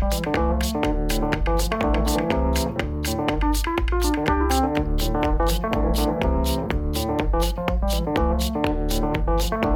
Thank you.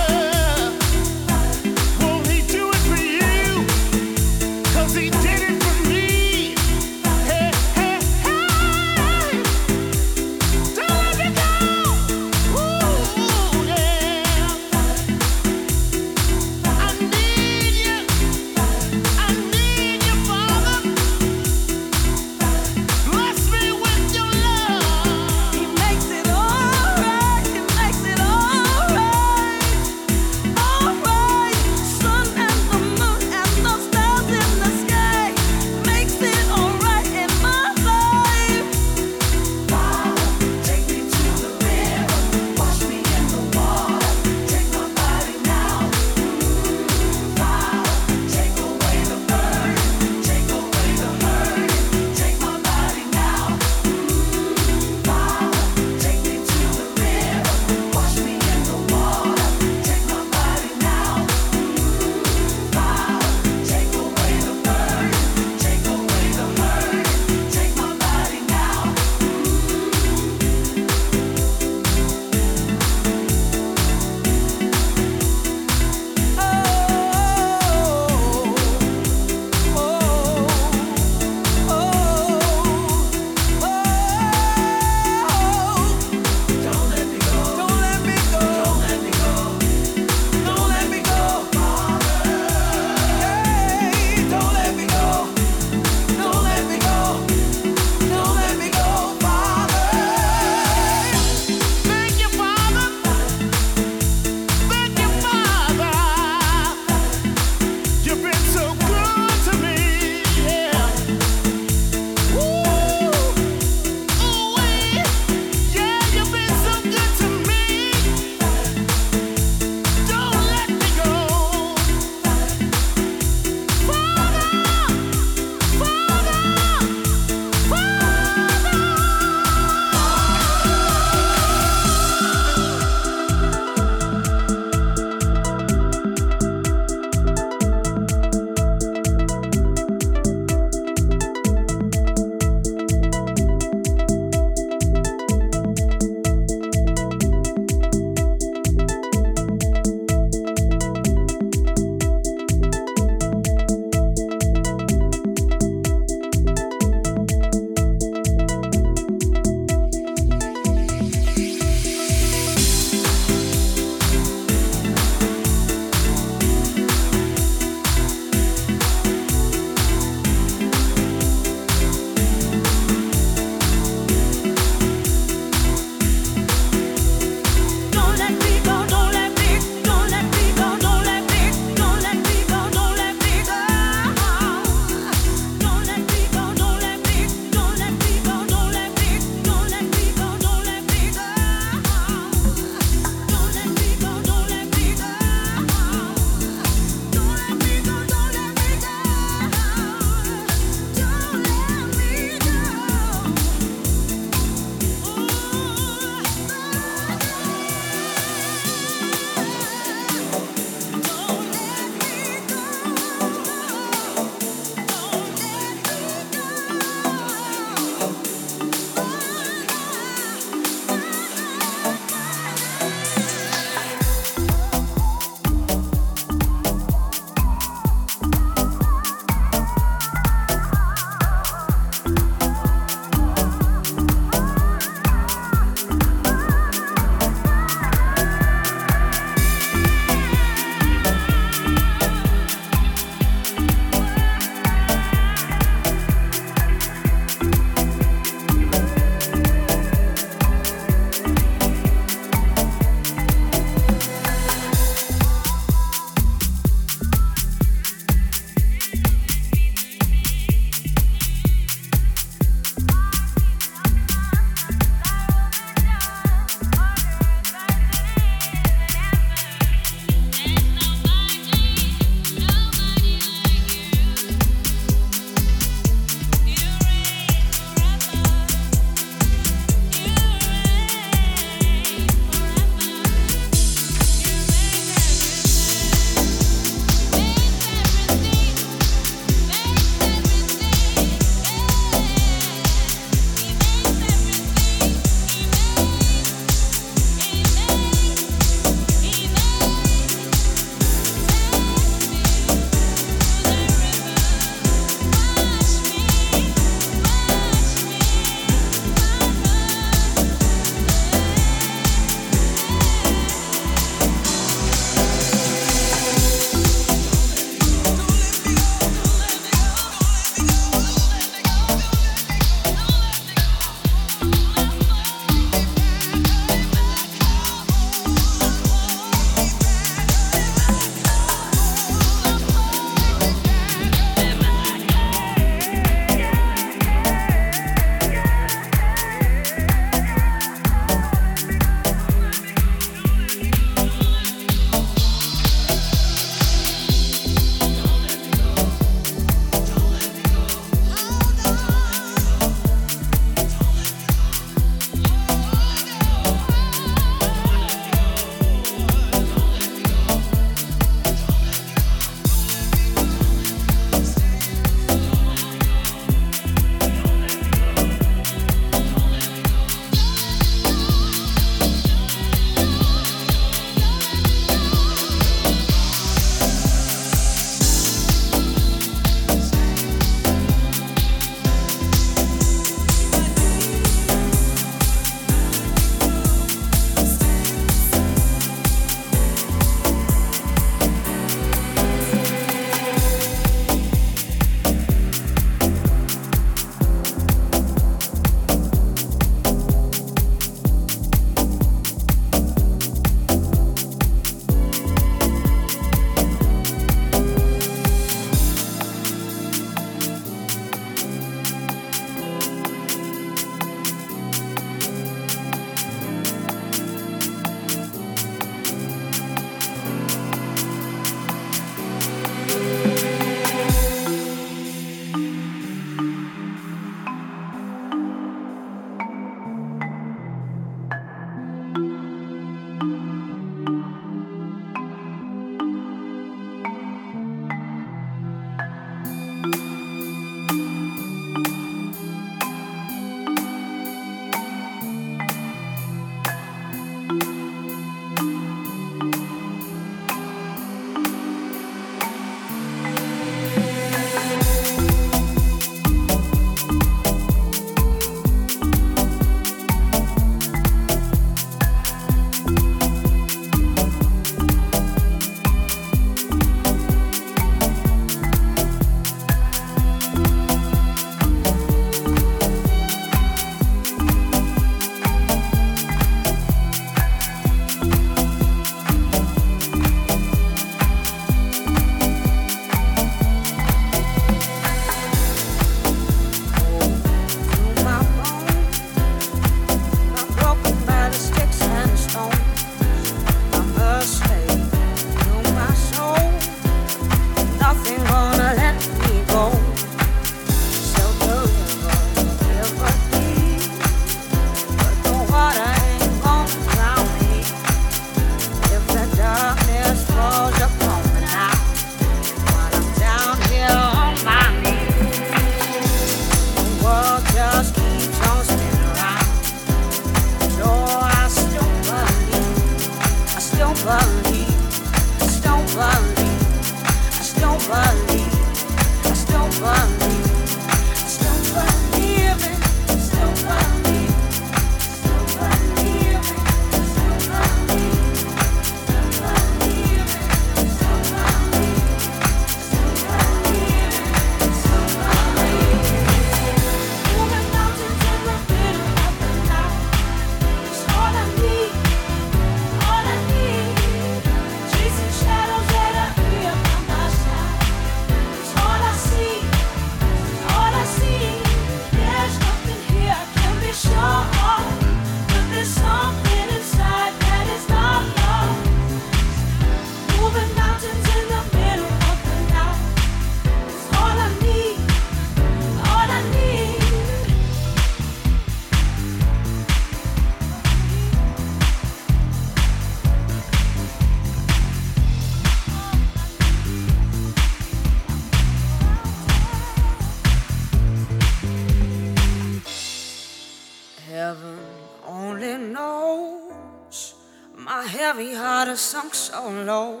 knows my heavy heart has sunk so low.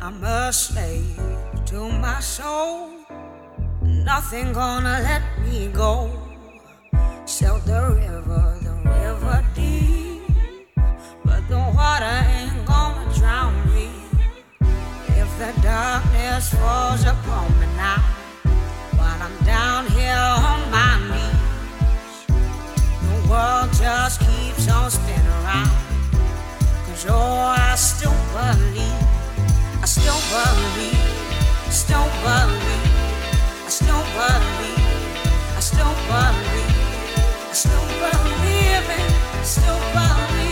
I'm a slave to my soul. Nothing gonna let me go. Sail the river, the river deep, but the water ain't gonna drown me. If the darkness falls upon me now, while I'm down here on my knees world just keeps on spinning around. Cause oh, I still believe, I still believe, still believe, I still believe, I still believe, I still believe, I still believe.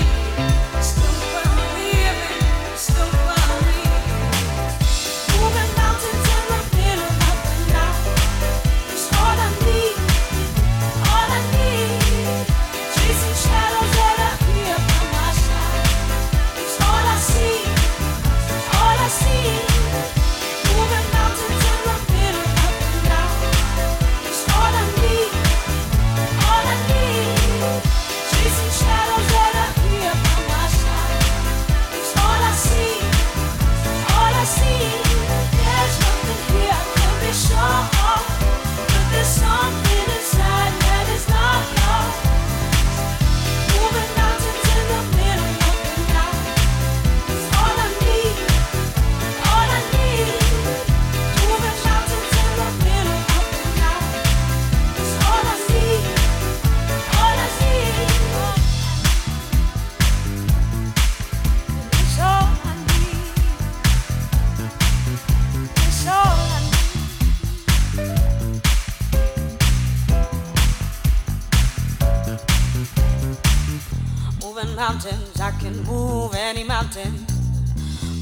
mountains, I can move any mountain.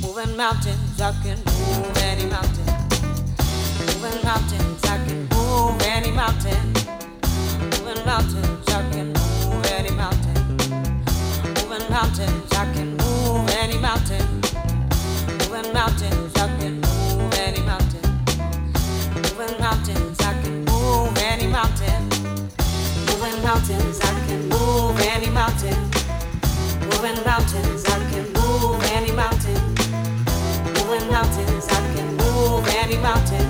Moving mountains, I can move any mountain. Moving mountains, I can move any mountain. Moving mountains, I can move any mountain. Moving mountains, I can move any mountain. Moving mountains, I can move any mountain. Moving mountains, I can move any mountain. Moving mountains, I can move any mountain. Moving mountains, I can move any mountain. I can move any mountain.